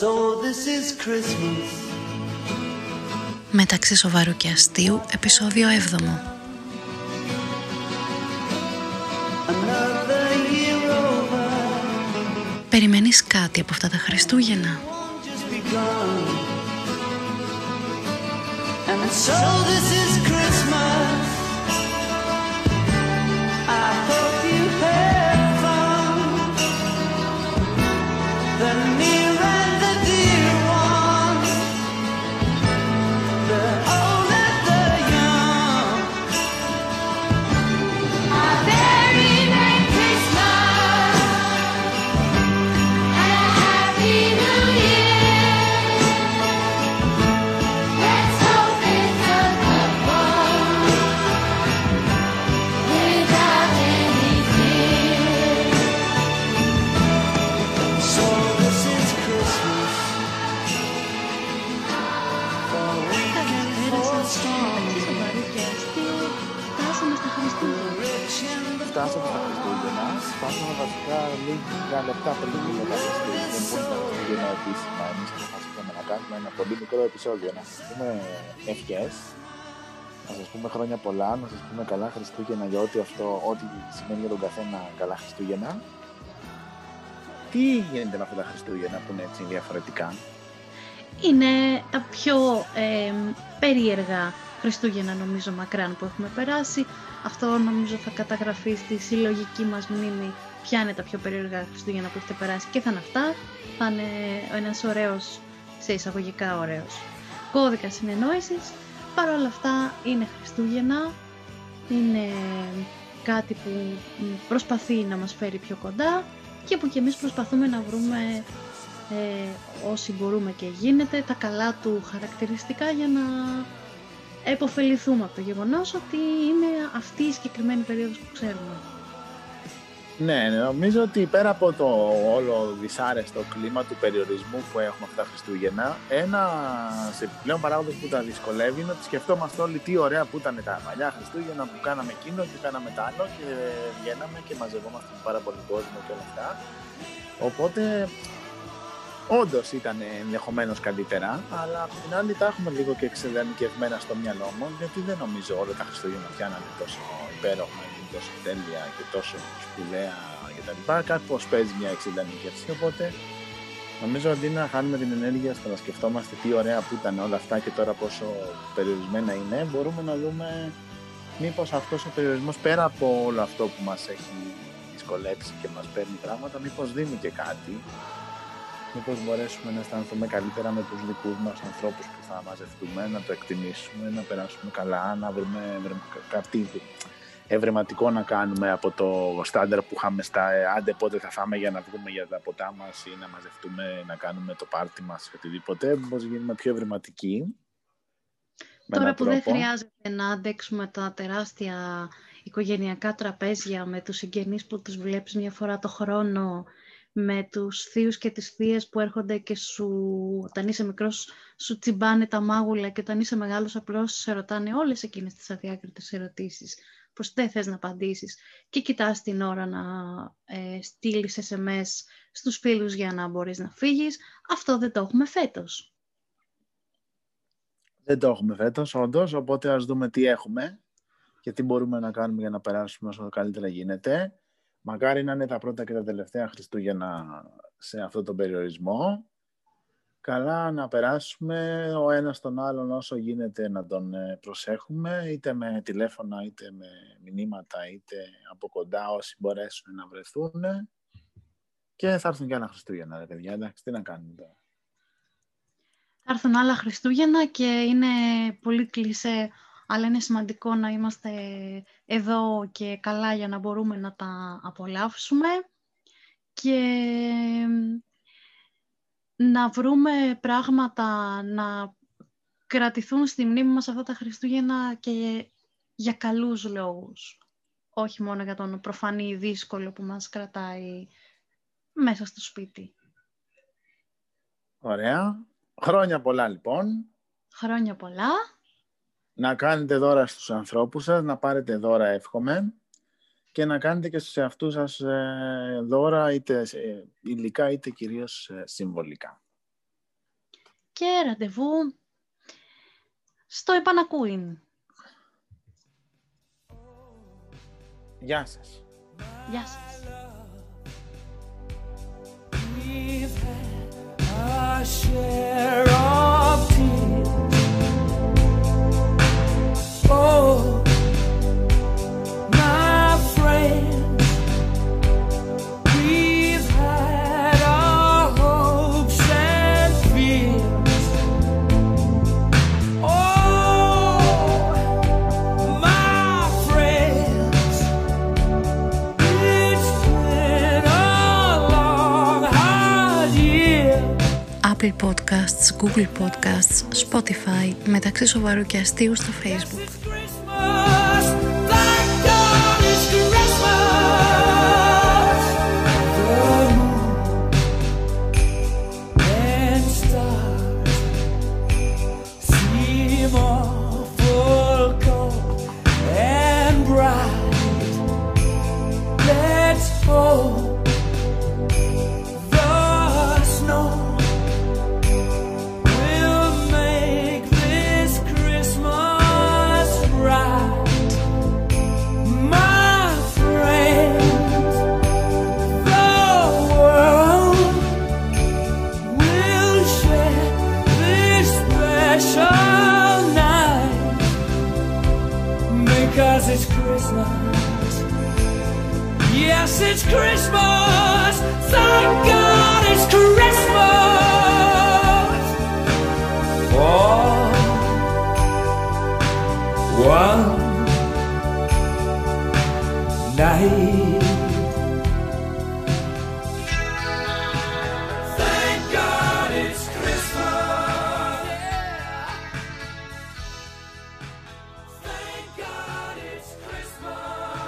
So this is Christmas. Μεταξύ σοβαρού και αστείου, επεισόδιο 7. Another year over. Περιμένεις κάτι από αυτά τα Χριστούγεννα; Won't just be gone. And so this is Φτάσαμε στα Χριστούγεννα. Rich in the Φτάσαμε στα Χριστούγεννα. Φτάσαμε βασικά λίγα λεπτά πριν για τα Χριστούγεννα. Δεν μπορούμε τα Χριστούγεννα επίσημα. Εμεί αποφασίσαμε να κάνουμε ένα πολύ μικρό επεισόδιο. Να σας πούμε ευχές. Να σας πούμε χρόνια πολλά. Να σας πούμε καλά Χριστούγεννα για ό,τι αυτό, ό,τι σημαίνει για τον καθένα καλά Χριστούγεννα. Τι γίνεται με αυτά τα Χριστούγεννα που είναι έτσι διαφορετικά; Είναι τα πιο ε, περίεργα Χριστούγεννα νομίζω μακράν που έχουμε περάσει. Αυτό νομίζω θα καταγραφεί στη συλλογική μας μνήμη ποια είναι τα πιο περίεργα Χριστούγεννα που έχετε περάσει και θα είναι αυτά. Θα είναι ένας ωραίος, σε εισαγωγικά ωραίος κώδικας συνεννόησης. Παρ' όλα αυτά είναι Χριστούγεννα, είναι κάτι που μ, προσπαθεί να μας φέρει πιο κοντά και που κι εμείς προσπαθούμε να βρούμε ε, όσοι μπορούμε και γίνεται τα καλά του χαρακτηριστικά για να επωφεληθούμε από το γεγονός ότι είναι αυτή η συγκεκριμένη περίοδος που ξέρουμε. Ναι, νομίζω ότι πέρα από το όλο δυσάρεστο κλίμα του περιορισμού που έχουμε αυτά τα Χριστούγεννα, ένας επιπλέον παράγοντας που τα δυσκολεύει είναι ότι σκεφτόμαστε όλοι τι ωραία που ήταν τα παλιά Χριστούγεννα που κάναμε εκείνο και κάναμε τα άλλο και βγαίναμε και μαζευόμαστε με πάρα πολύ κόσμο και όλα αυτά. Οπότε όντως ήταν ενδεχομένως καλύτερα, αλλά απ' την άλλη τα έχουμε λίγο και εξεδανικευμένα στο μυαλό μου, γιατί δεν νομίζω όλα τα Χριστούγεννα πια να είναι τόσο υπέροχα και τόσο τέλεια και τόσο σπουδαία κτλ. Κάπως παίζει μια εξειδανικεύση. Οπότε νομίζω αντί να χάνουμε την ενέργεια στο να σκεφτόμαστε τι ωραία που ήταν όλα αυτά και τώρα πόσο περιορισμένα είναι, μπορούμε να δούμε μήπως αυτός ο περιορισμός πέρα από όλο αυτό που μας έχει δυσκολέψει και μας παίρνει πράγματα, μήπως δίνει και κάτι μήπως μπορέσουμε να αισθανθούμε καλύτερα με τους δικούς μας ανθρώπους που θα μαζευτούμε, να το εκτιμήσουμε, να περάσουμε καλά, να βρούμε ευρε- κάτι ευρηματικό να κάνουμε από το στάνταρ που είχαμε στα ε, άντε πότε θα φάμε για να βγούμε για τα ποτά μας ή να μαζευτούμε, να κάνουμε το πάρτι μας ή οτιδήποτε, μήπως γίνουμε πιο ευρηματικοί. με Τώρα έναν που δεν τρόπο. χρειάζεται να αντέξουμε τα τεράστια οικογενειακά τραπέζια με τους συγγενείς που τους βλέπεις μια φορά το χρόνο, με τους θείους και τις θείες που έρχονται και σου, όταν είσαι μικρός, σου τσιμπάνε τα μάγουλα και όταν είσαι μεγάλος απλώς σε ρωτάνε όλες εκείνες τις αδιάκριτες ερωτήσεις πως δεν θες να απαντήσεις και κοιτάς την ώρα να ε, στείλεις SMS στους φίλους για να μπορείς να φύγεις. Αυτό δεν το έχουμε φέτος. Δεν το έχουμε φέτος, όντως, οπότε ας δούμε τι έχουμε και τι μπορούμε να κάνουμε για να περάσουμε όσο καλύτερα γίνεται. Μακάρι να είναι τα πρώτα και τα τελευταία Χριστούγεννα σε αυτό τον περιορισμό. Καλά να περάσουμε ο ένας τον άλλον όσο γίνεται να τον ε, προσέχουμε, είτε με τηλέφωνα, είτε με μηνύματα, είτε από κοντά όσοι μπορέσουν να βρεθούν. Και θα έρθουν και άλλα Χριστούγεννα, ρε παιδιά, εντάξει, τι να κάνουμε τώρα. Θα έρθουν άλλα Χριστούγεννα και είναι πολύ κλεισέ, αλλά είναι σημαντικό να είμαστε εδώ και καλά για να μπορούμε να τα απολαύσουμε και να βρούμε πράγματα να κρατηθούν στη μνήμη μας αυτά τα Χριστούγεννα και για καλούς λόγους. Όχι μόνο για τον προφανή δύσκολο που μας κρατάει μέσα στο σπίτι. Ωραία. Χρόνια πολλά λοιπόν. Χρόνια πολλά. Να κάνετε δώρα στους ανθρώπους σας, να πάρετε δώρα εύχομαι και να κάνετε και στους εαυτούς σας ε, δώρα είτε ε, υλικά είτε κυρίως ε, συμβολικά. Και ραντεβού στο επανακούιν. Γεια σας. Γεια σας. We've had a share Podcasts, Google Podcasts, Spotify, μεταξύ σοβαρού και αστείου στο Facebook. You.